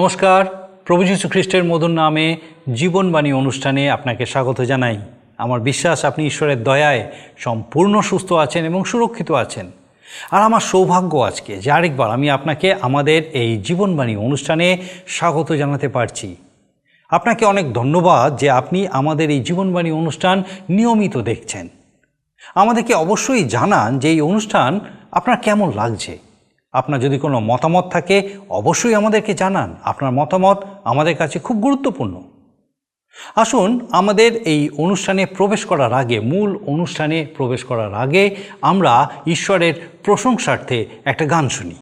নমস্কার। প্রভু যীশু খ্রিস্টের মধুর নামে জীবনবাণী অনুষ্ঠানে আপনাকে স্বাগত জানাই। আমার বিশ্বাস, আপনি ঈশ্বরের দয়ায় সম্পূর্ণ সুস্থ আছেন এবং সুরক্ষিত আছেন। আর আমার সৌভাগ্য আজকে যে আরেকবার আমি আপনাকে আমাদের এই জীবনবাণী অনুষ্ঠানে স্বাগত জানাতে পারছি। আপনাকে অনেক ধন্যবাদ যে আপনি আমাদের এই জীবনবাণী অনুষ্ঠান নিয়মিত দেখছেন। আমাদেরকে অবশ্যই জানান যে এই অনুষ্ঠান আপনার কেমন লাগছে। আপনার যদি কোনো মতামত থাকে, অবশ্যই আমাদেরকে জানান। আপনার মতামত আমাদের কাছে খুব গুরুত্বপূর্ণ। আসুন, আমাদের এই অনুষ্ঠানে প্রবেশ করার আগে, মূল অনুষ্ঠানে প্রবেশ করার আগে আমরা ঈশ্বরের প্রশংসার্থে একটা গান শুনি।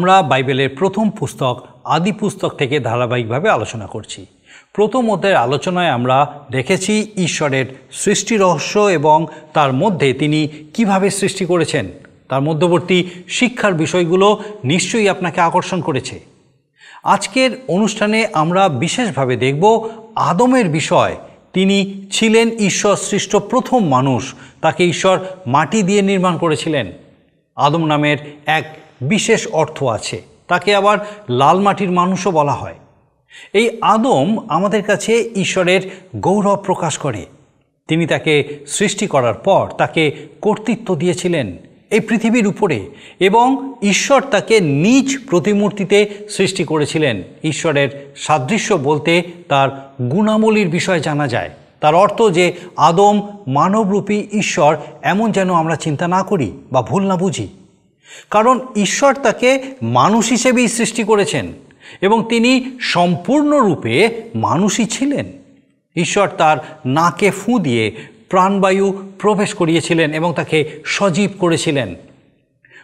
আমরা বাইবেলের প্রথম পুস্তক, আদি পুস্তক থেকে ধারাবাহিকভাবে আলোচনা করছি। প্রথম অধ্যায়ের আলোচনায় আমরা দেখেছি ঈশ্বরের সৃষ্টি রহস্য এবং তার মধ্যে তিনি কীভাবে সৃষ্টি করেছেন। তার মধ্যবর্তী শিক্ষার বিষয়গুলো নিশ্চয়ই আপনাকে আকর্ষণ করেছে। আজকের অনুষ্ঠানে আমরা বিশেষভাবে দেখব আদমের বিষয়। তিনি ছিলেন ঈশ্বর সৃষ্ট প্রথম মানুষ, তাকে ঈশ্বর মাটি দিয়ে নির্মাণ করেছিলেন। আদম নামের এক বিশেষ অর্থ আছে, তাকে আবার লাল মাটির মানুষও বলা হয়। এই আদম আমাদের কাছে ঈশ্বরের গৌরব প্রকাশ করে। তিনি তাকে সৃষ্টি করার পর তাকে কর্তৃত্ব দিয়েছিলেন এই পৃথিবীর উপরে এবং ঈশ্বর তাকে নিজ প্রতিমূর্তিতে সৃষ্টি করেছিলেন। ঈশ্বরের সাদৃশ্য বলতে তার গুণাবলীর বিষয় জানা যায়। তার অর্থ যে আদম মানবরূপী ঈশ্বর এমন যেন আমরা চিন্তা না করি বা ভুল না বুঝি। কারণ ঈশ্বর তাকে মানুষ হিসেবেই সৃষ্টি করেছেন এবং তিনি সম্পূর্ণরূপে মানুষই ছিলেন। ঈশ্বর তার নাকে ফুঁ দিয়ে প্রাণবায়ু প্রবেশ করিয়েছিলেন এবং তাকে সজীব করেছিলেন।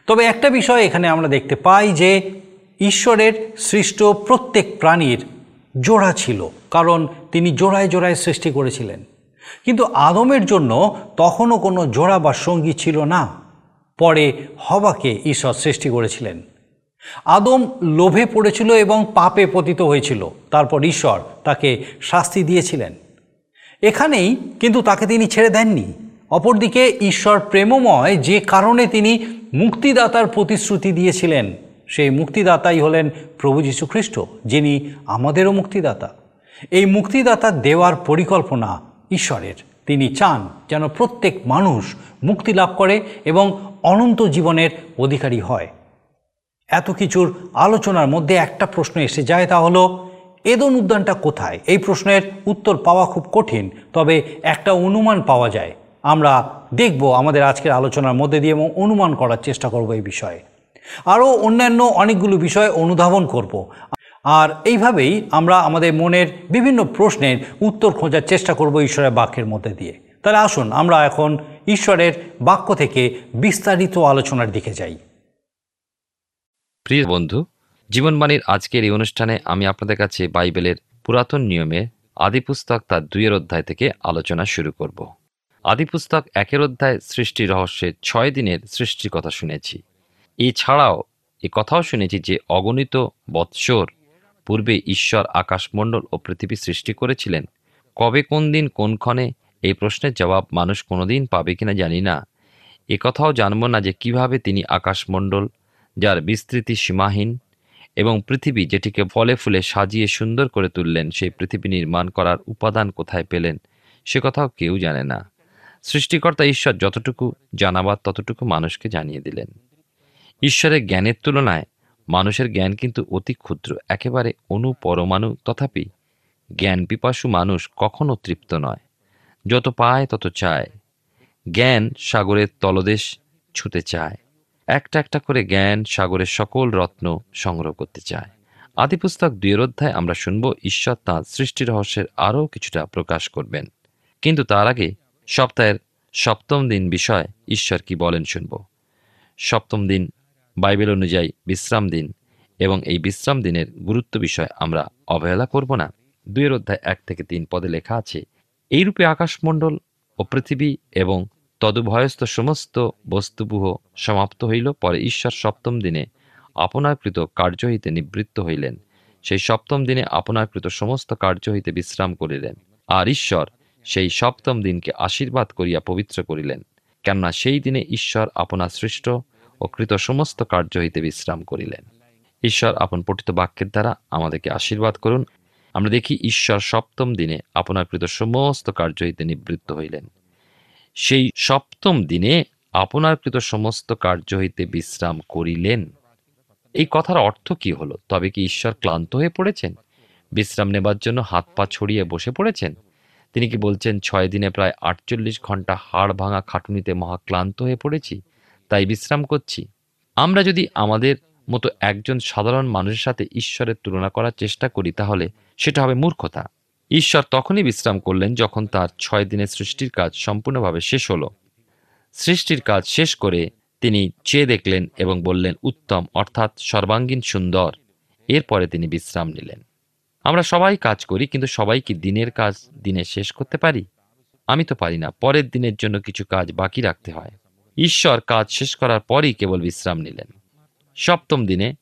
তবে একটা বিষয় এখানে আমরা দেখতে পাই যে ঈশ্বরের সৃষ্ট প্রত্যেক প্রাণীর জোড়া ছিল, কারণ তিনি জোড়ায় জোড়ায় সৃষ্টি করেছিলেন। কিন্তু আদমের জন্য তখনও কোনো জোড়া বা সঙ্গী ছিল না। পরে হবাকে ঈশ্বর সৃষ্টি করেছিলেন। আদম লোভে পড়েছিল এবং পাপে পতিত হয়েছিল। তারপর ঈশ্বর তাকে শাস্তি দিয়েছিলেন। এখানেই কিন্তু তাকে তিনি ছেড়ে দেননি। অপরদিকে ঈশ্বর প্রেমময় যে কারণে তিনি মুক্তিদাতার প্রতিশ্রুতি দিয়েছিলেন, সেই মুক্তিদাতাই হলেন প্রভু যীশু খ্রিস্ট যিনি আমাদেরও মুক্তিদাতা। এই মুক্তিদাতা দেওয়ার পরিকল্পনা ঈশ্বরের। তিনি চান যেন প্রত্যেক মানুষ মুক্তি লাভ করে এবং অনন্ত জীবনের অধিকারী হয়। এত কিছুর আলোচনার মধ্যে একটা প্রশ্ন এসে যায় তা হলো, এদন উদ্যানটা কোথায়? এই প্রশ্নের উত্তর পাওয়া খুব কঠিন, তবে একটা অনুমান পাওয়া যায়। আমরা দেখব আমাদের আজকের আলোচনার মধ্যে দিয়ে এবং অনুমান করার চেষ্টা করব এই বিষয়ে। আরও অন্যান্য অনেকগুলো বিষয় অনুধাবন করব। আর এইভাবেই আমরা আমাদের মনের বিভিন্ন প্রশ্নের উত্তর খোঁজার চেষ্টা করব ঈশ্বরের বাক্যের মধ্যে দিয়ে। তাহলে আসুন, আমরা এখন ঈশ্বরের বাক্য থেকে বিস্তারিত আলোচনার দিকে যাই। প্রিয় বন্ধু, জীবনবাণীর আজকের এই অনুষ্ঠানে আমি আপনাদের কাছে বাইবেলের পুরাতন নিয়মে আদিপুস্তক তার দুইয়ের অধ্যায় থেকে আলোচনা শুরু করব। আদিপুস্তক একের অধ্যায় সৃষ্টি রহস্যের ছয় দিনের সৃষ্টির কথা শুনেছি। এছাড়াও এ কথাও শুনেছি যে অগণিত বৎসর পূর্বে ঈশ্বর আকাশমণ্ডল ও পৃথিবী সৃষ্টি করেছিলেন। কবে কোন দিন কোনক্ষণে এই প্রশ্নের জবাব মানুষ কোনোদিন পাবে কিনা জানি না। এ কথাও জানব না যে কীভাবে তিনি আকাশমণ্ডল, যার বিস্তৃতি সীমাহীন, এবং পৃথিবী যেটিকে ফলে ফুলে সাজিয়ে সুন্দর করে তুললেন, সেই পৃথিবী নির্মাণ করার উপাদান কোথায় পেলেন, সে কথাও কেউ জানে না। সৃষ্টিকর্তা ঈশ্বর যতটুকু জানাবার ততটুকু মানুষকে জানিয়ে দিলেন। ঈশ্বরের জ্ঞানের তুলনায় মানুষের জ্ঞান কিন্তু অতি ক্ষুদ্র, একেবারে অনু পরমাণু তথাপি জ্ঞান পিপাসু মানুষ কখনো তৃপ্ত নয়। যত পায় তত চায়। জ্ঞান সাগরের তলদেশ ছুতে চায়। একটা একটা করে জ্ঞান সাগরের সকল রত্ন সংগ্রহ করতে চায়। আদিপুস্তক দুইয়ের অধ্যায় আমরা শুনব, ঈশ্বর তাঁর সৃষ্টি রহস্যের আরও কিছুটা প্রকাশ করবেন। কিন্তু তার আগে সপ্তাহের সপ্তম দিন বিষয় ঈশ্বর কি বলেন শুনব। সপ্তম দিন বাইবেল অনুযায়ী বিশ্রাম দিন এবং এই বিশ্রাম দিনের গুরুত্ব বিষয় আমরা অবহেলা করব না। দুইয়ের অধ্যায় এক থেকে তিন পদে লেখা আছে, এইরূপে আকাশমণ্ডল ও পৃথিবী এবং তদুভয়স্থ সমস্ত বস্তুবুহ সমাপ্ত হইল। পরে ঈশ্বর সপ্তম দিনে আপনারকৃত কার্য হইতে নিবৃত্ত হইলেন। সেই সপ্তম দিনে আপনারকৃত সমস্ত কার্য হইতে বিশ্রাম করিলেন। আর ঈশ্বর সেই সপ্তম দিনকে আশীর্বাদ করিয়া পবিত্র করিলেন। কেননা সেই দিনে ঈশ্বর আপনার সৃষ্ট ও কৃত সমস্ত কার্য হইতে বিশ্রাম করিলেন। ঈশ্বর আপন পঠিত বাক্যের দ্বারা আমাদেরকে আশীর্বাদ করুন। আমরা দেখি ঈশ্বর সপ্তম দিনে আপনার কৃত সমস্ত কার্য হইতে নিবৃত্ত হইলেন। সেই সপ্তম দিনে আপনার কৃত সমস্ত কার্য হইতে বিশ্রাম করিলেন। এই কথার অর্থ কি হলো? তবে কি ঈশ্বর ক্লান্ত হয়ে পড়েছেন? বিশ্রাম নেবার জন্য হাত পা ছড়িয়ে বসে পড়েছেন? তিনি কি বলছেন, ছয় দিনে প্রায় আটচল্লিশ ঘণ্টা হাড় ভাঙা খাটুনিতে মহাক্লান্ত হয়ে পড়েছি? তাই বিশ্রাম করছি। আমরা যদি আমাদের মতো একজন সাধারণ মানুষের সাথে ঈশ্বরের তুলনা করার চেষ্টা করি তাহলে সেটা হবে মূর্খতা। ঈশ্বর তখনই বিশ্রাম করলেন যখন তার ছয় দিনের সৃষ্টির কাজ সম্পূর্ণভাবে শেষ হলো। সৃষ্টির কাজ শেষ করে তিনি চেয়ে দেখলেন এবং বললেন, উত্তম, অর্থাৎ সর্বাঙ্গীন সুন্দর। এরপরে তিনি বিশ্রাম নিলেন। আমরা সবাই কাজ করি, কিন্তু সবাই কি দিনের কাজ দিনে শেষ করতে পারি? আমি তো পারি না। পরের দিনের জন্য কিছু কাজ বাকি রাখতে হয়। ঈশ্বর কাজ শেষ করার পরই কেবল বিশ্রাম নিলেন। সপ্তম দিনে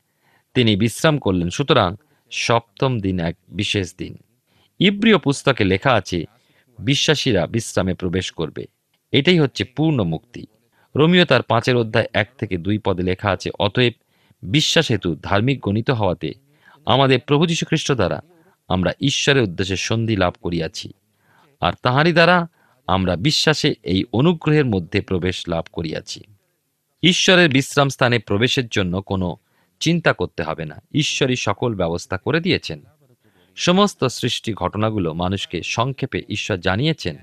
তিনি বিশ্রাম করলেন, সুতরাং সপ্তম দিন এক বিশেষ দিন। ইব্রিয় পুস্তকে লেখা আছে, বিশ্বাসীরা বিশ্রামে প্রবেশ করবে। এটাই হচ্ছে পূর্ণ মুক্তি। রোমিও তার পাঁচের অধ্যায় এক থেকে দুই পদে লেখা আছে, অতএব বিশ্বাস হেতু ধার্মিক গণিত হওয়াতে আমাদের প্রভু যীশু খ্রিস্ট দ্বারা আমরা ঈশ্বরের উদ্দেশ্যে সন্ধি লাভ করিয়াছি। আর তাহারই দ্বারা আমরা বিশ্বাসে এই অনুগ্রহের মধ্যে প্রবেশ লাভ করিয়াছি। ঈশ্বরের বিশ্রাম স্থানে প্রবেশের জন্য কোনো চিন্তা করতে হবে না। ঈশ্বরই সকল ব্যবস্থা করে দিয়েছেন। সমস্ত সৃষ্টি ঘটনাগুলো মানুষকে সংক্ষেপে ঈশ্বর জানিয়েছেন।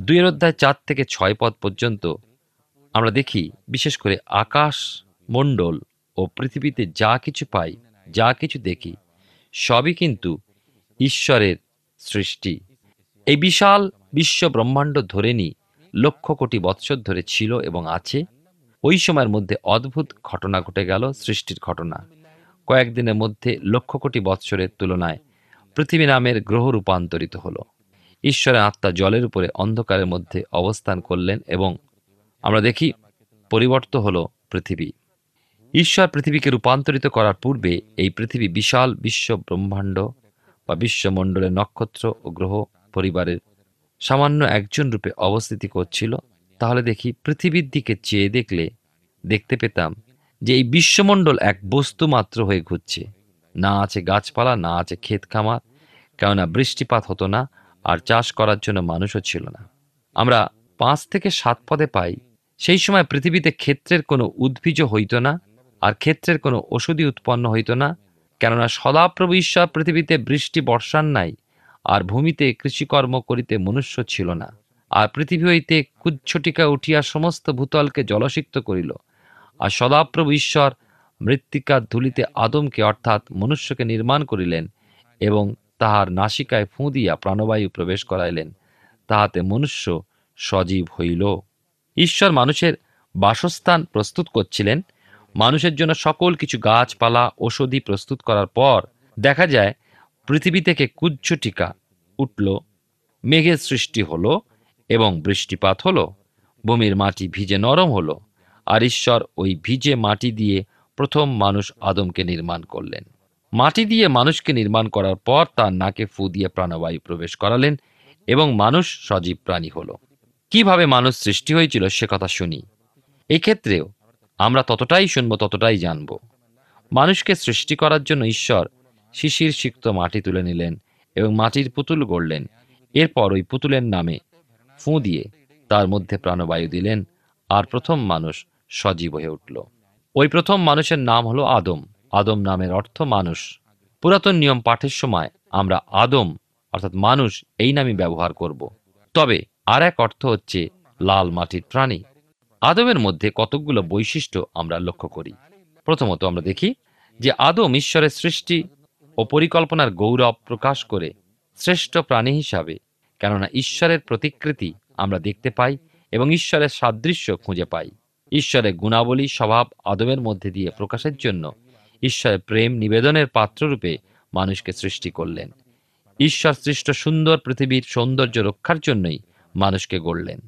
দুইয়ের অধ্যায় চার থেকে ছয় পদ পর্যন্ত আমরা দেখি, বিশেষ করে আকাশ, মণ্ডল ও পৃথিবীতে যা কিছু পাই, যা কিছু দেখি, সবই কিন্তু ঈশ্বরের সৃষ্টি। এই বিশাল বিশ্ব ব্রহ্মাণ্ড ধরে নি লক্ষ কোটি বৎসর ধরে ছিল এবং আছে। ওই সময়ের মধ্যে অদ্ভুত ঘটনা ঘটে গেল, সৃষ্টির ঘটনা। কয়েকদিনের মধ্যে লক্ষ কোটি বৎসরের তুলনায় পৃথিবী নামের গ্রহ রূপান্তরিত হলো। ঈশ্বরের আত্মা জলের উপরে অন্ধকারের মধ্যে অবস্থান করলেন এবং আমরা দেখি পরিবর্ত হলো পৃথিবী। ঈশ্বর পৃথিবীকে রূপান্তরিত করার পূর্বে এই পৃথিবী বিশাল বিশ্ব ব্রহ্মাণ্ড বা বিশ্বমণ্ডলের নক্ষত্র ও গ্রহ পরিবারের সামান্য একজন রূপে অবস্থিতি করছিল, তাহলে দেখি পৃথিবীর দিকে চেয়ে দেখলে দেখতে পেতাম যে এই বিশ্বমণ্ডল এক বস্তু মাত্র হয়ে ঘুরছে। না আছে গাছপালা, না আছে ক্ষেত খামার, কেননা বৃষ্টিপাত হতো না আর চাষ করার জন্য মানুষও ছিল না। আমরা পাঁচ থেকে সাত পদে পাই। সেই সময় পৃথিবীতে ক্ষেত্রের কোনো উদ্ভিজ হইত না আর ক্ষেত্রের কোনো ওষুধই উৎপন্ন হইত না, কেননা সদাপ্রভু ঈশ্বর পৃথিবীতে বৃষ্টি বর্ষার নাই আর ভূমিতে কৃষিকর্ম করিতে মনুষ্য ছিল না। আর পৃথিবী হইতে কুচ্ছটিকা উঠিয়া সমস্ত ভূতলকে জলসিক্ত করিল। আর সদাপ্রভু ঈশ্বর মৃত্তিকার ধুলিতে আদমকে অর্থাৎ মনুষ্যকে নির্মাণ করিলেন এবং তাহার নাসিকায় ফুঁ দিয়া প্রাণবায়ু প্রবেশ করাইলেন। তাহাতে মনুষ্য সজীব হইল। ঈশ্বর মানুষের বাসস্থান প্রস্তুত করছিলেন। মানুষের জন্য সকল কিছু গাছপালা, ঔষধি প্রস্তুত করার পর দেখা যায় পৃথিবী থেকে কুজ্জটিকা উঠল, মেঘের সৃষ্টি হলো এবং বৃষ্টিপাত হলো, ভূমির মাটি ভিজে নরম হলো, আর ঈশ্বর ওই ভিজে মাটি দিয়ে প্রথম মানুষ আদমকে নির্মাণ করলেন। মাটি দিয়ে মানুষকে নির্মাণ করার পর তার নাকে ফু দিয়ে প্রাণবায়ু প্রবেশ করালেন এবং মানুষ সজীব প্রাণী হলো। কীভাবে মানুষ সৃষ্টি হয়েছিল সে কথা শুনি। এই ক্ষেত্রেও আমরা ততটাই শুনব, ততটাই জানব। মানুষকে সৃষ্টি করার জন্য ঈশ্বর শিশির সিক্ত মাটি তুলে নিলেন এবং মাটির পুতুল গড়লেন। এরপর ওই পুতুলের নামে ফুঁ দিয়ে তার মধ্যে প্রাণবায়ু দিলেন আর প্রথম মানুষ সজীব হয়ে উঠল। ওই প্রথম মানুষের নাম হলো আদম। আদম নামের অর্থ মানুষ। পুরাতন নিয়ম পাঠের সময় আমরা আদম অর্থাৎ মানুষ এই নামই ব্যবহার করব। তবে আর এক অর্থ হচ্ছে লাল মাটির প্রাণী। আদমের মধ্যে কতকগুলো বৈশিষ্ট্য আমরা লক্ষ্য করি। প্রথমত আমরা দেখি যে আদম ঈশ্বরের সৃষ্টি ও পরিকল্পনার গৌরব প্রকাশ করে শ্রেষ্ঠ প্রাণী হিসাবে, কেননা ঈশ্বরের প্রতিকৃতি আমরা দেখতে পাই এবং ঈশ্বরের সাদৃশ্য খুঁজে পাই। ঈশ্বরের গুণাবলী স্বভাব আদমের মধ্যে দিয়ে প্রকাশের জন্য ঈশ্বরের প্রেম নিবেদনের পাত্ররূপে মানুষকে সৃষ্টি করলেন। ঈশ্বর সৃষ্ট সুন্দর পৃথিবীর সৌন্দর্য রক্ষার জন্যই মানুষকে গড়লেন।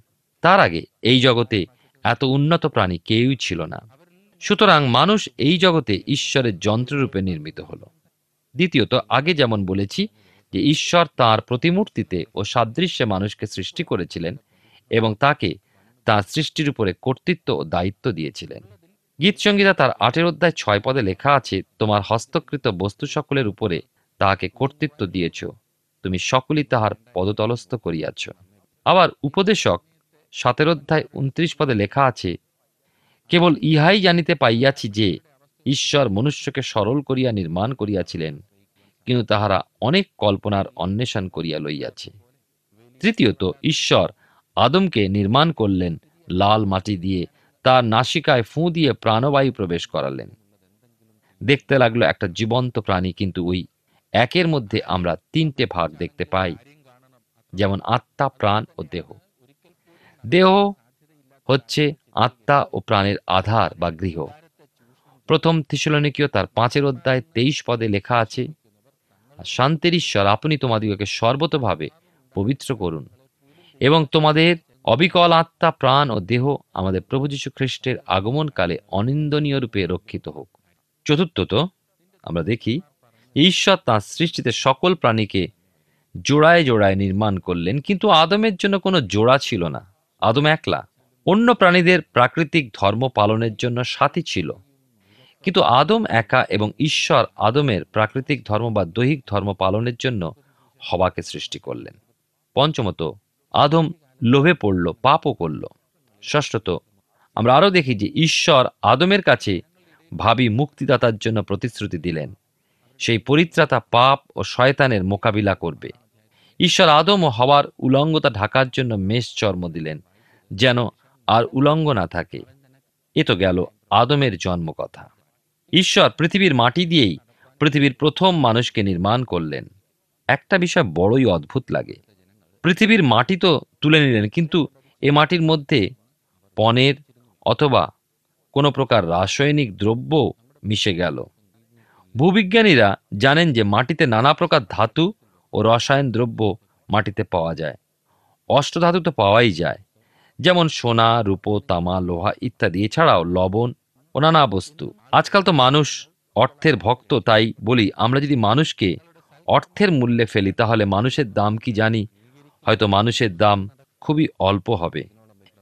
তার আগে এই জগতে এত উন্নত প্রাণী কেউই ছিল না। সুতরাং মানুষ এই জগতে ঈশ্বরের যন্ত্ররূপে নির্মিত হলো। দ্বিতীয়ত, আগে যেমন বলেছি যে ঈশ্বর তার প্রতিমূর্তিতে ও সাদৃশ্যে মানুষকে সৃষ্টি করেছিলেন এবং তাকে তার সৃষ্টির উপরে কর্তৃত্ব ও দায়িত্ব দিয়েছিলেন। গীতসংগীতা তার আটের অধ্যায় ছয় পদে লেখা আছে, তোমার হস্তকৃত বস্তু সকলের উপরে তাহাকে কর্তৃত্ব দিয়েছ, তুমি সকলই তাহার পদতলস্থ করিয়াছ। আবার উপদেশক সাতের অধ্যায় উনত্রিশ পদে লেখা আছে, কেবল ইহাই জানিতে পাইয়াছি যে ঈশ্বর মনুষ্যকে সরল করিয়া নির্মাণ করিয়াছিলেন, কিন্তু তাহারা অনেক কল্পনার অন্বেষণ করিয়া লইয়াছে। তৃতীয়ত, ঈশ্বর আদমকে নির্মাণ করলেন, লাল মাটি দিয়ে তার নাসিকায় ফুঁ দিয়ে প্রাণবায়ু প্রবেশ করালেন। দেখতে লাগল একটা জীবন্ত প্রাণী, কিন্তু ওই একের মধ্যে আমরা তিনটে ভাগ দেখতে পাই, যেমন আত্মা, প্রাণ ও দেহ। দেহ হচ্ছে আত্মা ও প্রাণের আধার বা গৃহ। প্রথম থিসলনিকীয় তার পাঁচের অধ্যায় তেইশ পদে লেখা আছে শান্তির ঈশ্বর, আপনি তোমাদিগকে সর্বতভাবে পবিত্র করুন এবং তোমাদের অবিকল আত্মা, প্রাণ ও দেহ আমাদের প্রভু যীশু খ্রিস্টের আগমনকালে অনিন্দনীয় রূপে রক্ষিত হোক। চতুর্থত, আমরা দেখি, ঈশ্বর তাঁর সৃষ্টিতে সকল প্রাণীকে জোড়ায় জোড়ায় নির্মাণ করলেন, কিন্তু আদমের জন্য কোনো জোড়া ছিল না। আদম একলা। অন্য প্রাণীদের প্রাকৃতিক ধর্ম পালনের জন্য সাথী ছিল। কিন্তু আদম একা এবং ঈশ্বর আদমের প্রাকৃতিক ধর্ম বা দৈহিক ধর্ম পালনের জন্য হবাকে সৃষ্টি করলেন। পঞ্চমত, আদম লোভে পড়ল, পাপও করল। ষষ্ঠত, আমরা আরও দেখি যে ঈশ্বর আদমের কাছে ভাবি মুক্তিদাতার জন্য প্রতিশ্রুতি দিলেন। সেই পরিত্রাতা পাপ ও শয়তানের মোকাবিলা করবে। ঈশ্বর আদম ও হওয়ার উলঙ্গতা ঢাকার জন্য মেষ চর্ম দিলেন, যেন আর উলঙ্গ না থাকে। এ তো গেল আদমের জন্মকথা। ঈশ্বর পৃথিবীর মাটি দিয়েই পৃথিবীর প্রথম মানুষকে নির্মাণ করলেন। একটা বিষয় বড়ই অদ্ভুত লাগে। পৃথিবীর মাটি তো তুলে নিলেন, কিন্তু এ মাটির মধ্যে পনেরো অথবা কোনো প্রকার রাসায়নিক দ্রব্য মিশে গেল। ভূবিজ্ঞানীরা জানেন যে মাটিতে নানা প্রকার ধাতু ও রসায়ন দ্রব্য মাটিতে পাওয়া যায়। অষ্টধাতু তো পাওয়াই যায়। যেমন সোনা, রূপো, তামা, লোহা ইত্যাদি। এছাড়াও লবণ ও নানা বস্তু আজকাল তো মানুষ অর্থের ভক্ত, তাই বলি, আমরা যদি মানুষকে অর্থের মূল্যে ফেলি, তাহলে মানুষের দাম কি জানি? হয়তো মানুষের দাম খুবই অল্প হবে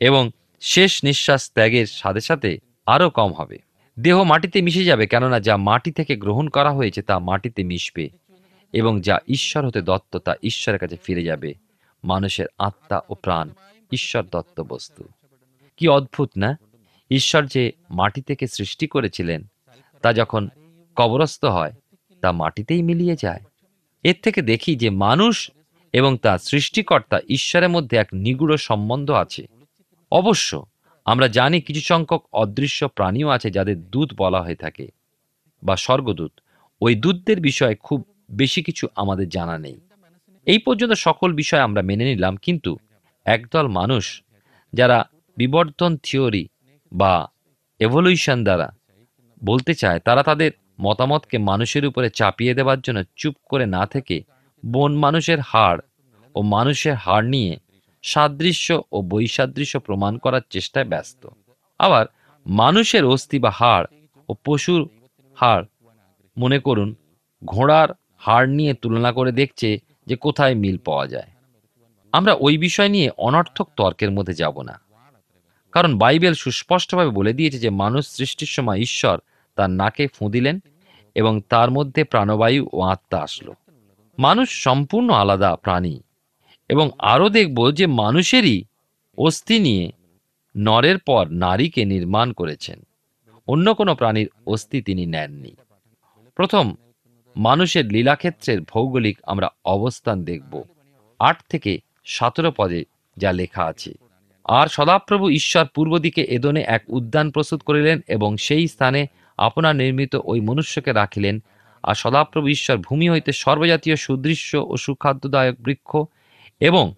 এবং শেষ নিঃশ্বাস ত্যাগের সাথে সাথে আরও কম হবে। দেহ মাটিতে মিশে যাবে, কেননা যা মাটি থেকে গ্রহণ করা হয়েছে, তা মাটিতে মিশবে এবং যা ঈশ্বর হতে দত্ত, তা ঈশ্বরের কাছে ফিরে যাবে। মানুষের আত্মা ও প্রাণ, ঈশ্বর দত্ত বস্তু। কি অদ্ভুত, না? ঈশ্বর যে মাটি থেকে সৃষ্টি করেছিলেন, তা যখন কবরস্থ হয়, তা মাটিতেই মিলিয়ে যায়। এর থেকে দেখি যে মানুষ এবং তার সৃষ্টিকর্তা ঈশ্বরের মধ্যে এক নিগুড় সম্বন্ধ আছে। অবশ্য আমরা জানি কিছু সংখ্যক অদৃশ্য প্রাণীও আছে যাদের দুধ বলা হয়ে থাকে বা স্বর্গদূত। ওই দূতদের বিষয়ে খুব বেশি কিছু আমাদের জানা নেই। এই পর্যন্ত সকল বিষয় আমরা মেনে নিলাম, কিন্তু একদল মানুষ যারা বিবর্তন থিওরি বা এভলিউশন দ্বারা বলতে চায়, তারা তাদের মতামতকে মানুষের উপরে চাপিয়ে দেওয়ার জন্য চুপ করে না থেকে বন মানুষের হাড় ও মানুষের হাড় নিয়ে সাদৃশ্য ও বৈসাদৃশ্য প্রমাণ করার চেষ্টায় ব্যস্ত। আবার মানুষের অস্থি বা হাড় ও পশুর হাড়, মনে করুন, ঘোড়ার হাড় নিয়ে তুলনা করে দেখছে যে কোথায় মিল পাওয়া যায়। আমরা ওই বিষয় নিয়ে অনর্থক তর্কের মধ্যে যাব না। কারণ বাইবেল সুস্পষ্টভাবে বলে দিয়েছে যে মানুষ সৃষ্টির সময় ঈশ্বর তার নাকে ফুঁদিলেন এবং তার মধ্যে প্রাণবায়ু ও আত্মা আসলো। মানুষ সম্পূর্ণ আলাদা প্রাণী এবং আরও দেখব যে মানুষেরই অস্থি নিয়ে নরের পর নারীকে নির্মাণ করেছেন। অন্য কোনো প্রাণীর অস্থি তিনি নেননি। প্রথম, মানুষের লীলাক্ষেত্রের ভৌগোলিক আমরা অবস্থান দেখব। আট থেকে সতেরো পদে যা লেখা আছে। আর সদাপ্রভু ঈশ্বর পূর্ব দিকে এদনে এক উদ্যান প্রস্তুত করিলেন এবং সেই স্থানে আপনার নির্মিত ওই মনুষ্যকে রাখিলেন। আর সদাপ্রভু ঈশ্বর ভূমি হইতে সর্বজাতীয় সুদৃশ্য ও সুখাদ্যদায়ক বৃক্ষ এবং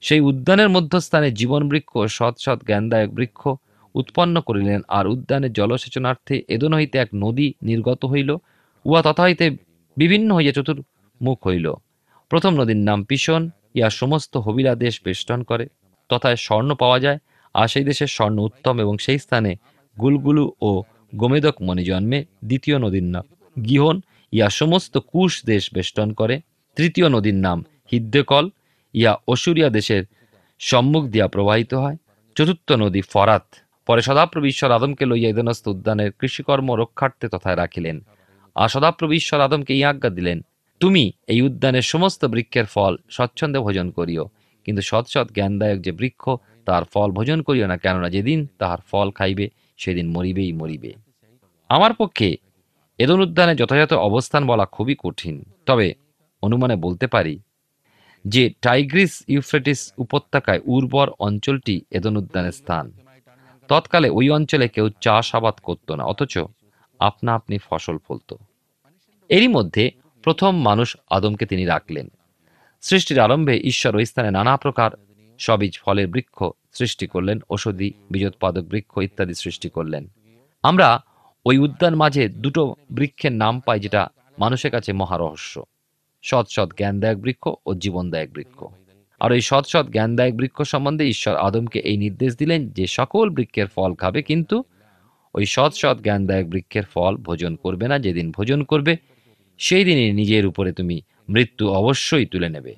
সেই উদ্যানের মধ্যস্থানে জীবন বৃক্ষ ও সৎ সৎ জ্ঞানদায়ক বৃক্ষ উৎপন্ন করিলেন। আর উদ্যানের জলসেচনার্থে এদন হইতে এক নদী নির্গত হইল, উহা তথা হইতে বিভিন্ন হইয়া চতুর্মুখ হইল। প্রথম নদীর নাম পিশন, ইহা সমস্ত হবিরা দেশ বেষ্টন করে। তথায় স্বর্ণ পাওয়া যায়, আর সেই দেশের স্বর্ণ উত্তম এবং সেই স্থানে গুলগুলু ও গোমেদক মণি জন্মে দ্বিতীয় নদীর নাম। গিহন ইহা সমস্ত কুশ দেশ বেষ্টন করে। তৃতীয় নদীর নাম হিদ্দেকল। ইয়া অসুরিয়া দেশের সম্মুখ দিয়া প্রবাহিত হয়। চতুর্থ নদী ফরাত। পরে সদাপ্রভু ঈশ্বর আদমকে লইয়া ইদনস্থ উদ্যানের কৃষিকর্ম রক্ষার্থে তথায় রাখিলেন। আর সদাপ্রভু ঈশ্বর আদমকে এই আজ্ঞা দিলেন, তুমি এই উদ্যানের সমস্ত বৃক্ষের ফল স্বচ্ছন্দে ভোজন করিও। কিন্তু সৎ সৎ জ্ঞানদায়ক যে বৃক্ষ, তার ফল ভোজন করিও না, কেননা যেদিন তাহার ফল খাইবে, সেদিন মরিবেই মরিবে। আমার পক্ষে এদন উদ্যানে যথাযথ অবস্থান বলা খুবই কঠিন। তবে অনুমানে বলতে পারি যে টাইগ্রিস ইউফ্রেটিস উপত্যকায় উর্বর অঞ্চলটি এদন উদ্যানের স্থান। তৎকালে ওই অঞ্চলে কেউ চাষাবাদ করত না, অথচ আপনা আপনি ফসল ফলত। এরই মধ্যে প্রথম মানুষ আদমকে তিনি রাখলেন। সৃষ্টির আরম্ভে ঈশ্বর ওই স্থানে নানা প্রকার সবীজ ফলের বৃক্ষ সৃষ্টি করলেন, ঔষধি, বীজোৎপাদক বৃক্ষ ইত্যাদি সৃষ্টি করলেন। আমরা ওই উদ্যান মাঝে দুটো বৃক্ষের নাম পাই যেটা মানুষের কাছে মহারহস্য। সৎ সৎ জ্ঞানদায়ক বৃক্ষ ও জীবনদায়ক বৃক্ষ। আর এই সৎ সৎ জ্ঞানদায়ক বৃক্ষ সম্বন্ধে ঈশ্বর আদমকে এই নির্দেশ দিলেন যে সকল বৃক্ষের ফল খাবে, কিন্তু ওই সৎ সৎ জ্ঞানদায়ক বৃক্ষের ফল ভোজন করবে না। যেদিন ভোজন করবে, সেই দিনই নিজের উপরে তুমি মৃত্যু অবশ্যই তুলে নেবে।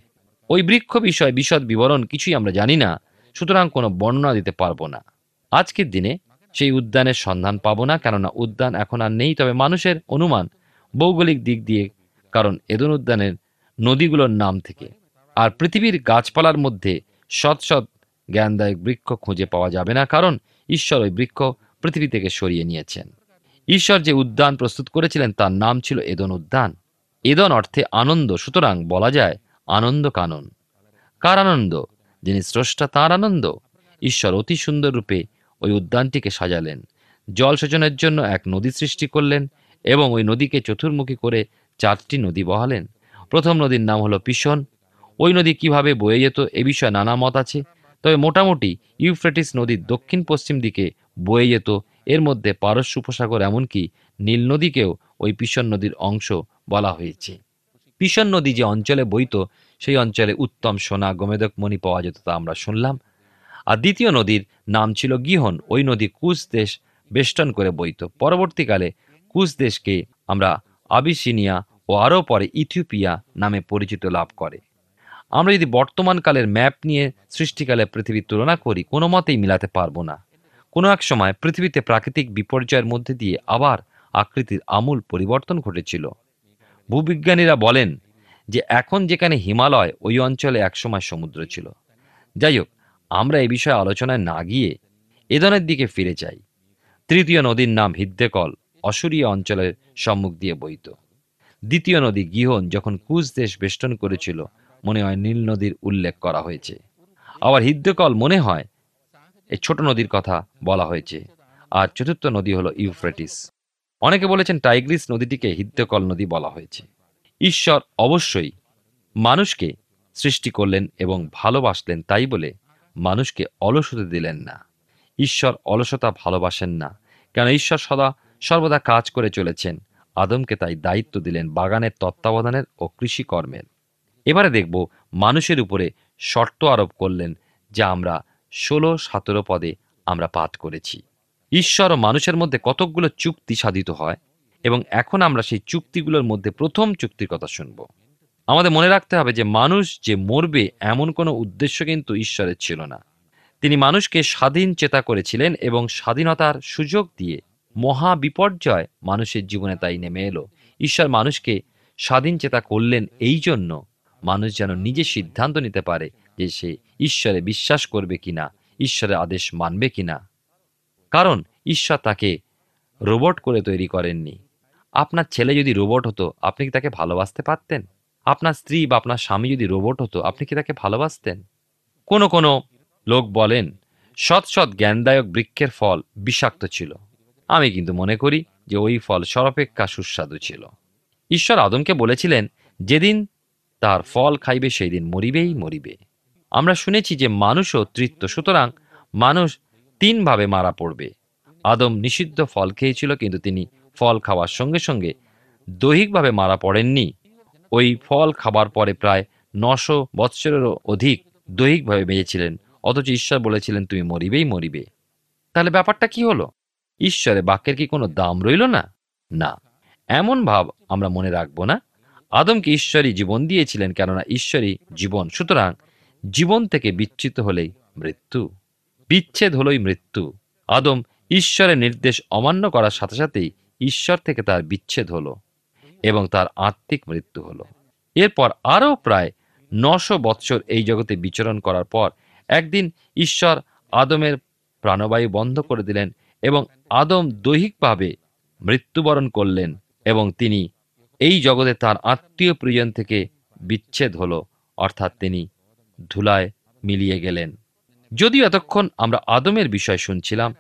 ওই বৃক্ষ বিষয় বিশদ বিবরণ কিছুই আমরা জানি না, সুতরাং কোনো বর্ণনা দিতে পারব না। আজকের দিনে সেই উদ্যানের সন্ধান পাবো না, কেননা উদ্যান এখন আর নেই, তবে মানুষের অনুমান ভৌগোলিক দিক দিয়ে, কারণ এদন উদ্যানের নদীগুলোর নাম থেকে। আর পৃথিবীর গাছপালার মধ্যে সৎ সৎ জ্ঞানদায়ক বৃক্ষ খুঁজে পাওয়া যাবে না, কারণ ঈশ্বর ওই বৃক্ষ পৃথিবী থেকে সরিয়ে নিয়েছেন। ঈশ্বর যে উদ্যান প্রস্তুত করেছিলেন, তার নাম ছিল এদন উদ্যান। এদন অর্থে আনন্দ, সুতরাং বলা যায় আনন্দ কানন। কার আনন্দ? যিনি স্রষ্টা, তার আনন্দ। ঈশ্বর অতি সুন্দর রূপে ওই উদ্যানটিকে সাজালেন। জল সেচনের জন্য এক নদী সৃষ্টি করলেন এবং ওই নদীকে চতুর্মুখী করে চারটি নদী বহালেন। প্রথম নদীর নাম হলো পিশন। ওই নদী কীভাবে বয়ে যেত এ বিষয়ে নানা মত আছে। তবে মোটামুটি ইউফ্রেটিস নদীর দক্ষিণ পশ্চিম দিকে বয়ে যেত। এর মধ্যে পারস্য উপসাগর এমনকি নীল নদীকেও ওই পিশন নদীর অংশ বলা হয়েছে। পিশন নদী যে অঞ্চলে বইত, সেই অঞ্চলে উত্তম সোনা গোমেদক মণি পাওয়া যেত তা আমরা শুনলাম। আর দ্বিতীয় নদীর নাম ছিল গিহন, ওই নদী কুশ দেশ বেষ্টন করে বইত। পরবর্তীকালে কুশ দেশকে আমরা আবিসিনিয়া ও আরও পরে ইথিওপিয়া নামে পরিচিত লাভ করে। আমরা যদি বর্তমানকালের ম্যাপ নিয়ে সৃষ্টিকালে পৃথিবীর তুলনা করি, কোনো মতেই মিলাতে পারব না। কোনো এক সময় পৃথিবীতে প্রাকৃতিক বিপর্যয়ের মধ্যে দিয়ে আবার আকৃতির আমূল পরিবর্তন ঘটেছিল। ভূবিজ্ঞানীরা বলেন যে এখন যেখানে হিমালয়, ওই অঞ্চলে একসময় সমুদ্র ছিল। যাই হোক আমরা এ বিষয়ে আলোচনায় না গিয়ে এদনের দিকে ফিরে যাই। তৃতীয় নদীর নাম হিদ্দেকল, অসুরীয় অঞ্চলের সম্মুখ দিয়ে বইত। দ্বিতীয় নদী গিহন যখন কুচ দেশ বেষ্টন করেছিল, মনে হয় নীল নদীর উল্লেখ করা হয়েছে। আবার হিদ্দেকল মনে হয় এই ছোট নদীর কথা বলা হয়েছে। আর চতুর্থ নদী হলো ইউফ্রেটিস। অনেকে বলেছেন টাইগ্রিস নদীটিকে হিদ্দেকল নদী বলা হয়েছে। ঈশ্বর অবশ্যই মানুষকে সৃষ্টি করলেন এবং ভালোবাসলেন তাই বলে মানুষকে অলস হতে দিলেন না। ঈশ্বর অলসতা ভালোবাসেন না। কেন ঈশ্বর সদা সর্বদা কাজ করে চলেছেন। আদমকে তাই দায়িত্ব দিলেন বাগানের তত্ত্বাবধানের ও কৃষিকর্মের। এবারে দেখব মানুষের উপরে শর্ত আরোপ করলেন যা আমরা ষোলো সতেরো পদে আমরা পাঠ করেছি। ঈশ্বর ও মানুষের মধ্যে কতকগুলো চুক্তি সাধিত হয় এবং এখন আমরা সেই চুক্তিগুলোর মধ্যে প্রথম চুক্তির কথা শুনব। আমাদের মনে রাখতে হবে যে মানুষ যে মরবে এমন কোনো উদ্দেশ্য কিন্তু ঈশ্বরের ছিল না। তিনি মানুষকে স্বাধীন চেতা করেছিলেন এবং স্বাধীনতার সুযোগ দিয়ে মহা বিপর্যয় মানুষের জীবনে তাই নেমে এলো। ঈশ্বর মানুষকে স্বাধীন চেতা করলেন এই জন্য মানুষ যেন নিজে সিদ্ধান্ত নিতে পারে যে সে ঈশ্বরে বিশ্বাস করবে কিনা, ঈশ্বরের আদেশ মানবে কিনা। কারণ ঈশ্বর তাকে রোবট করে তৈরি করেননি। আপনার ছেলে যদি রোবট হতো, আপনি কি তাকে ভালোবাসতে পারতেন? আপনার স্ত্রী বা আপনার স্বামী যদি রোবট হতো, আপনি কি তাকে ভালোবাসতেন? কোনো কোনো লোক বলেন, সৎ সৎ জ্ঞানদায়ক বৃক্ষের ফল বিষাক্ত ছিল। আমি কিন্তু মনে করি যে ওই ফল সর্বাপেক্ষা সুস্বাদু ছিল। ঈশ্বর আদমকে বলেছিলেন, যেদিন তার ফল খাইবে সেই দিন মরিবেই মরিবে। আমরা শুনেছি যে মানুষও তৃত্ব সুতরাং মানুষ তিনভাবে মারা পড়বে। আদম নিষিদ্ধ ফল খেয়েছিল কিন্তু তিনি ফল খাওয়ার সঙ্গে সঙ্গে দৈহিকভাবে মারা পড়েননি। ওই ফল খাবার পরে প্রায় নশো বৎসরেরও অধিক দৈহিকভাবে বেঁচেছিলেন অথচ ঈশ্বর বলেছিলেন তুমি মরিবেই মরিবে। তাহলে ব্যাপারটা কি হলো? ঈশ্বরে বাক্যের কি কোনো দাম রইল না? না। এমন ভাব আমরা মনে রাখব না। আদমকে ঈশ্বরই জীবন দিয়েছিলেন কেননা ঈশ্বরই জীবন। সুতরাং জীবন থেকে বিচ্ছিত হলেই মৃত্যু। বিচ্ছেদ হলোই মৃত্যু। আদম ঈশ্বরের নির্দেশ অমান্য করার সাথে সাথেই ঈশ্বর থেকে তার বিচ্ছেদ হলো এবং তার আত্মিক মৃত্যু হলো। এরপর আরও প্রায় নশো বৎসর এই জগতে বিচরণ করার পর একদিন ঈশ্বর আদমের প্রাণবায়ু বন্ধ করে দিলেন এবং আদম দৈহিকভাবে মৃত্যুবরণ করলেন এবং তিনি এই জগতে তার আত্মীয় প্রিয়জন থেকে বিচ্ছেদ হলো, অর্থাৎ তিনি ধুলায় মিলিয়ে গেলেন। যদিও এতক্ষণ আমরা আদমের বিষয় শুনছিলাম,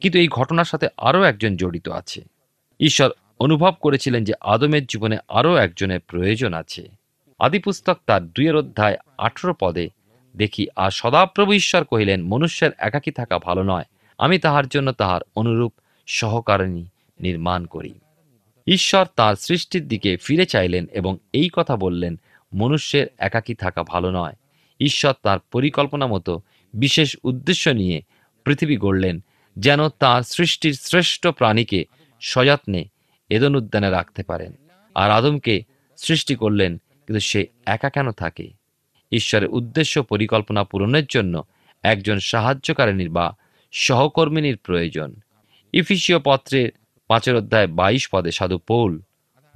কিন্তু এই ঘটনার সাথে আরও একজন জড়িত আছে। ঈশ্বর অনুভব করেছিলেন যে আদমের জীবনে আরও একজনের প্রয়োজন আছে। আদিপুস্তক তার দুইয়ের অধ্যায় আঠেরো পদে দেখি, আর সদাপ্রভু ঈশ্বর কহিলেন, মনুষ্যের একাকী থাকা ভালো নয়। আমি তাহার জন্য তাহার অনুরূপ সহকারিণী নির্মাণ করি। ঈশ্বর তার সৃষ্টির দিকে ফিরে চাইলেন এবং এই কথা বললেন, মনুষ্যের একাকী থাকা ভালো নয়। ঈশ্বর তার পরিকল্পনা মতো বিশেষ উদ্দেশ্য নিয়ে পৃথিবী গড়লেন, যেন তার সৃষ্টির শ্রেষ্ঠ প্রাণীকে সযত্নে এদন উদ্যানে রাখতে পারেন। আর আদমকে সৃষ্টি করলেন, কিন্তু সে একা কেন থাকে? ঈশ্বরের উদ্দেশ্য পরিকল্পনা পূরণের জন্য একজন সাহায্যকারিনীর বা সহকর্মিনীর প্রয়োজন। ইফিসীয় পত্রের পাঁচের অধ্যায় বাইশ পদে সাধু পৌল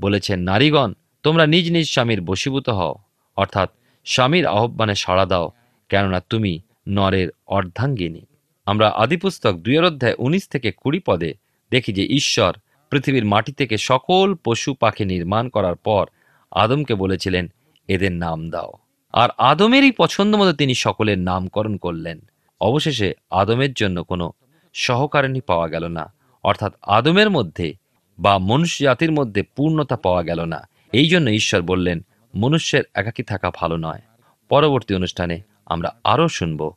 বলেছেন, নারীগণ, তোমরা নিজ নিজ স্বামীর বশীভূত হও, অর্থাৎ স্বামীর আহ্বানে সাড়া দাও, কেননা তুমি নরের অর্ধাঙ্গিনী। আমরা আদিপুস্তক দুইয়ের অধ্যায় উনিশ থেকে কুড়ি পদে দেখি যে ঈশ্বর পৃথিবীর মাটি থেকে সকল পশু পাখি নির্মাণ করার পর আদমকে বলেছিলেন, এদের নাম দাও। আর আদমেরই পছন্দ মতো তিনি সকলের নামকরণ করলেন। অবশেষে আদমের জন্য কোনো সহকারিণী পাওয়া গেল না। অর্থাৎ আদমের মধ্যে বা মনুষ্য জাতির মধ্যে পূর্ণতা পাওয়া গেল না। এই জন্য ঈশ্বর বললেন, মনুষ্যের একাকী থাকা ভালো নয়। পরবর্তী অনুষ্ঠানে আমরা আরও শুনব।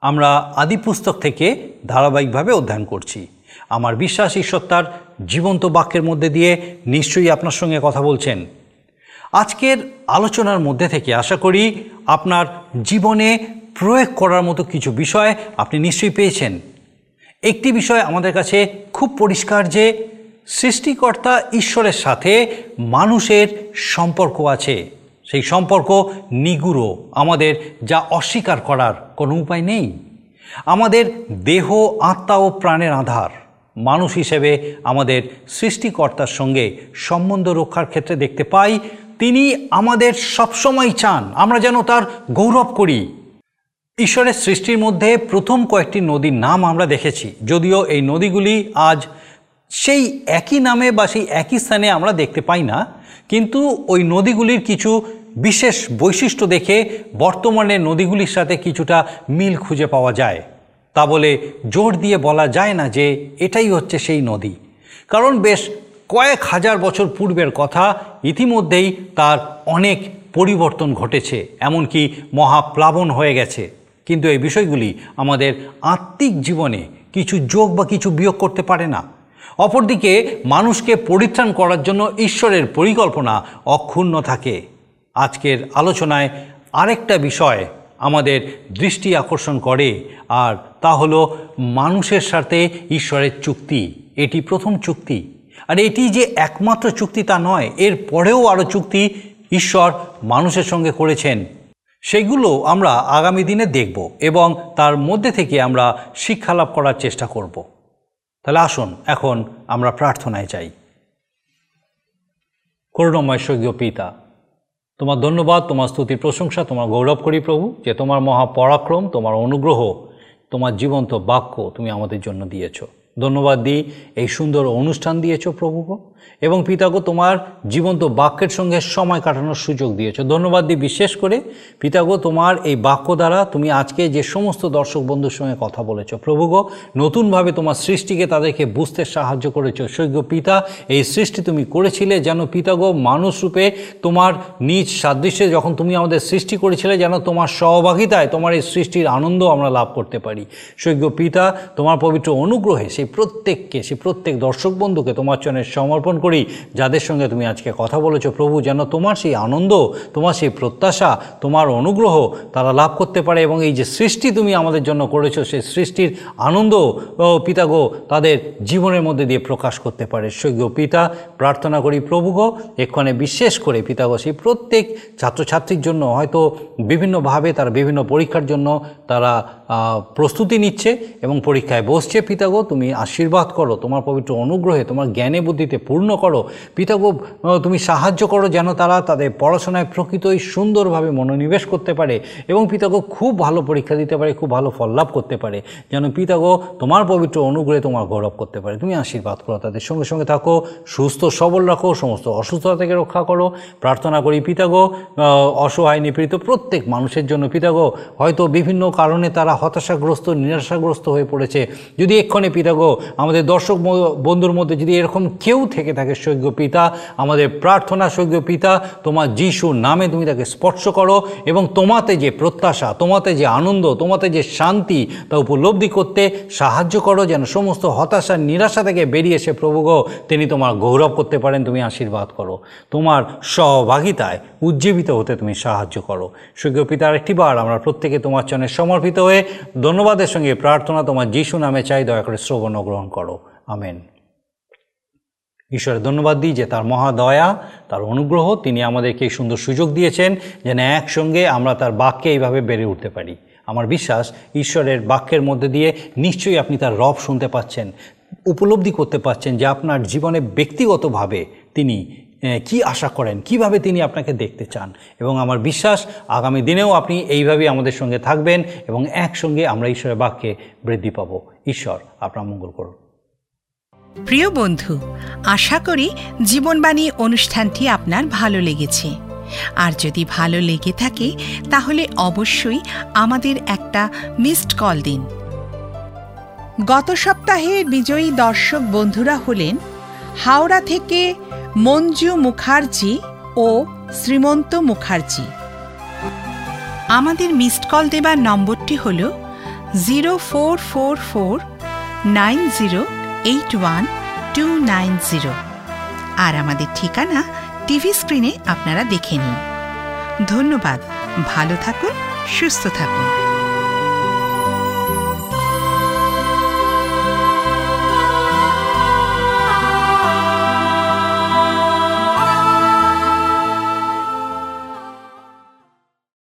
আমরা আদি পুস্তক থেকে ধারাবাহিকভাবে অধ্যয়ন করছি। আমার বিশ্বাস ঈশ্বর জীবন্ত বাক্যের মধ্যে দিয়ে নিশ্চয়ই আপনার সঙ্গে কথা বলছেন। আজকের আলোচনার মধ্যে থেকে আশা করি আপনার জীবনে প্রয়োগ করার মতো কিছু বিষয় আপনি নিশ্চয়ই পেয়েছেন। একটি বিষয় আমাদের কাছে খুব পরিষ্কার যে সৃষ্টিকর্তা ঈশ্বরের সাথে মানুষের সম্পর্ক আছে। সেই সম্পর্ক নিগুড়ো। আমাদের যা অস্বীকার করার কোনো উপায় নেই। আমাদের দেহ, আত্মা ও প্রাণের আধার। মানুষ হিসেবে আমাদের সৃষ্টিকর্তার সঙ্গে সম্বন্ধ রক্ষার ক্ষেত্রে দেখতে পাই, তিনি আমাদের সবসময় চান। আমরা যেন তার গৌরব করি। ঈশ্বরের সৃষ্টির মধ্যে প্রথম কয়েকটি নদীর নাম আমরা দেখেছি। যদিও এই নদীগুলি আজ সেই একই নামে বা সেই একই স্থানে আমরা দেখতে পাই না, কিন্তু ওই নদীগুলির কিছু বিশেষ বৈশিষ্ট্য দেখে বর্তমানে নদীগুলির সাথে কিছুটা মিল খুঁজে পাওয়া যায়। তা বলে জোর দিয়ে বলা যায় না যে এটাই হচ্ছে সেই নদী। কারণ বেশ কয়েক হাজার বছর পূর্বের কথা, ইতিমধ্যেই তার অনেক পরিবর্তন ঘটেছে, এমনকি মহাপ্লাবন হয়ে গেছে। কিন্তু এই বিষয়গুলি আমাদের আত্মিক জীবনে কিছু যোগ বা কিছু বিয়োগ করতে পারে না। অপরদিকে মানুষকে পরিত্রাণ করার জন্য ঈশ্বরের পরিকল্পনা অক্ষুণ্ণ থাকে। আজকের আলোচনায় আরেকটা বিষয় আমাদের দৃষ্টি আকর্ষণ করে, আর তা হলো মানুষের সাথে ঈশ্বরের চুক্তি। এটি প্রথম চুক্তি। আর এটি যে একমাত্র চুক্তি তা নয়, এর পরেও আরও চুক্তি ঈশ্বর মানুষের সঙ্গে করেছেন। সেগুলো আমরা আগামী দিনে দেখব এবং তার মধ্যে থেকে আমরা শিক্ষা লাভ করার চেষ্টা করব। তাহলে আসুন, এখন আমরা প্রার্থনায় চাই করুণময় স্বর্গীয় পিতা তোমার ধন্যবাদ, তোমার স্তুতি, প্রশংসা, তোমার গৌরব করি প্রভু, যে তোমার মহাপরাক্রম, তোমার অনুগ্রহ, তোমার জীবন্ত বাক্য তুমি আমাদের জন্য দিয়েছ ধন্যবাদ দিই এই সুন্দর অনুষ্ঠান দিয়েছ প্রভু গো। এবং পিতাগো তোমার জীবন্ত বাক্যের সঙ্গে সময় কাটানোর সুযোগ দিয়েছ। ধন্যবাদ দিই বিশেষ করে, পিতাগো তোমার এই বাক্য দ্বারা তুমি আজকে যে সমস্ত দর্শক বন্ধুর সঙ্গে কথা বলেছ প্রভু গো নতুনভাবে তোমার সৃষ্টিকে তাদেরকে বুঝতে সাহায্য করেছ। সৈক্য পিতা, এই সৃষ্টি তুমি করেছিলে যেন পিতাগো মানুষ রূপে তোমার নিজ সাদৃশ্যে যখন তুমি আমাদের সৃষ্টি করেছিলে যেন তোমার সহভাগিতায় তোমার এই সৃষ্টির আনন্দ আমরা লাভ করতে পারি। সৈক্য পিতা, তোমার পবিত্র অনুগ্রহে সেই প্রত্যেককে, সেই প্রত্যেক দর্শক বন্ধুকে তোমার চরণে সমর্পণ করি, যাদের সঙ্গে তুমি আজকে কথা বলেছ, প্রভু যেন তোমার সেই আনন্দ, তোমার সেই প্রত্যাশা, তোমার অনুগ্রহ তারা লাভ করতে পারে এবং এই যে সৃষ্টি তুমি আমাদের জন্য করেছ, সেই সৃষ্টির আনন্দ পিতাগো তাদের জীবনের মধ্যে দিয়ে প্রকাশ করতে পারে। সৈক্য পিতা, প্রার্থনা করি প্রভুগো এক্ষণে বিশেষ করে পিতাগো সেই প্রত্যেক ছাত্রছাত্রীর জন্য, হয়তো বিভিন্নভাবে তারা বিভিন্ন পরীক্ষার জন্য তারা প্রস্তুতি নিচ্ছে এবং পরীক্ষায় বসছে পিতাগো তুমি আশীর্বাদ করো, তোমার পবিত্র অনুগ্রহে, তোমার জ্ঞানে বুদ্ধিতে পূর্ণ করো। পিতাগো তুমি সাহায্য করো যেন তারা তাদের পড়াশোনায় প্রকৃতই সুন্দরভাবে মনোনিবেশ করতে পারে এবং পিতাগো খুব ভালো পরীক্ষা দিতে পারে, খুব ভালো ফল লাভ করতে পারে। যেন পিতাগো তোমার পবিত্র অনুগ্রহে তোমার গৌরব করতে পারে। তুমি আশীর্বাদ করো তাদের সঙ্গে সঙ্গে থাকো, সুস্থ, সবল রাখো, সমস্ত অসুস্থতা থেকে রক্ষা করো। প্রার্থনা করি পিতাগো অসহায়, নিপীড়িত প্রত্যেক মানুষের জন্য পিতাগো হয়তো বিভিন্ন কারণে তারা হতাশাগ্রস্ত, নিরাশাগ্রস্ত হয়ে পড়েছে। যদি এক্ষণে পিতাগো আমাদের দর্শক বন্ধুর মধ্যে যদি এরকম কেউ থেকে থাকে সৈক্য পিতা, আমাদের প্রার্থনা সৈক্য পিতা, তোমার যিশুর নামে তুমি তাকে স্পর্শ করো এবং তোমাতে যে প্রত্যাশা, তোমাতে যে আনন্দ, তোমাতে যে শান্তি তা উপলব্ধি করতে সাহায্য করো যেন সমস্ত হতাশা, নিরাশা থেকে বেরিয়ে এসে প্রভুগ তিনি তোমার গৌরব করতে পারেন, তুমি আশীর্বাদ করো। তোমার সহভাগিতায় উজ্জীবিত হতে তুমি সাহায্য করো। সৈক্য পিতার একটিবার আমরা প্রত্যেকে তোমার চরণে সমর্পিত হয়ে ধন্যবাদের সঙ্গে প্রার্থনা তোমার যিশু নামে চাই, দয়া করে শ্রবণ গ্রহণ করো। আমেন। ঈশ্বরের ধন্যবাদ দিই যে তার মহাদয়া তার অনুগ্রহ, তিনি আমাদেরকে এই সুন্দর সুযোগ দিয়েছেন যেন একসঙ্গে আমরা তার বাক্যে এইভাবে বেড়ে উঠতে পারি। আমার বিশ্বাস, ঈশ্বরের বাক্যের মধ্যে দিয়ে নিশ্চয়ই আপনি তার রব শুনতে পাচ্ছেন, উপলব্ধি করতে পাচ্ছেন যে আপনার জীবনে ব্যক্তিগতভাবে তিনি কি আশা করেন, কীভাবে তিনি আপনাকে দেখতে চান। এবং আমার বিশ্বাস, আগামী দিনেও আপনি এইভাবেই আমাদের সঙ্গে থাকবেন এবং একসঙ্গে আমরা ঈশ্বরের বাক্যে বৃদ্ধি পাব। ঈশ্বর, আপনার মঙ্গল করুন। প্রিয় বন্ধু, আশা করি জীবনবাণী অনুষ্ঠানটি আপনার ভালো লেগেছে। আর যদি ভালো লেগে থাকে, তাহলে অবশ্যই আমাদের একটা মিসড কল দিন। গত সপ্তাহে বিজয়ী দর্শক বন্ধুরা হলেন হাওড়া থেকে মঞ্জু মুখার্জি ও শ্রীমন্ত মুখার্জি। আমাদের মিসড কল দেবার নম্বরটি হল zero four four four nine zero eight one two nine zero আর আমাদের ঠিকানা টিভি স্ক্রিনে আপনারা দেখে নিন। ধন্যবাদ। ভালো থাকুন, সুস্থ থাকুন।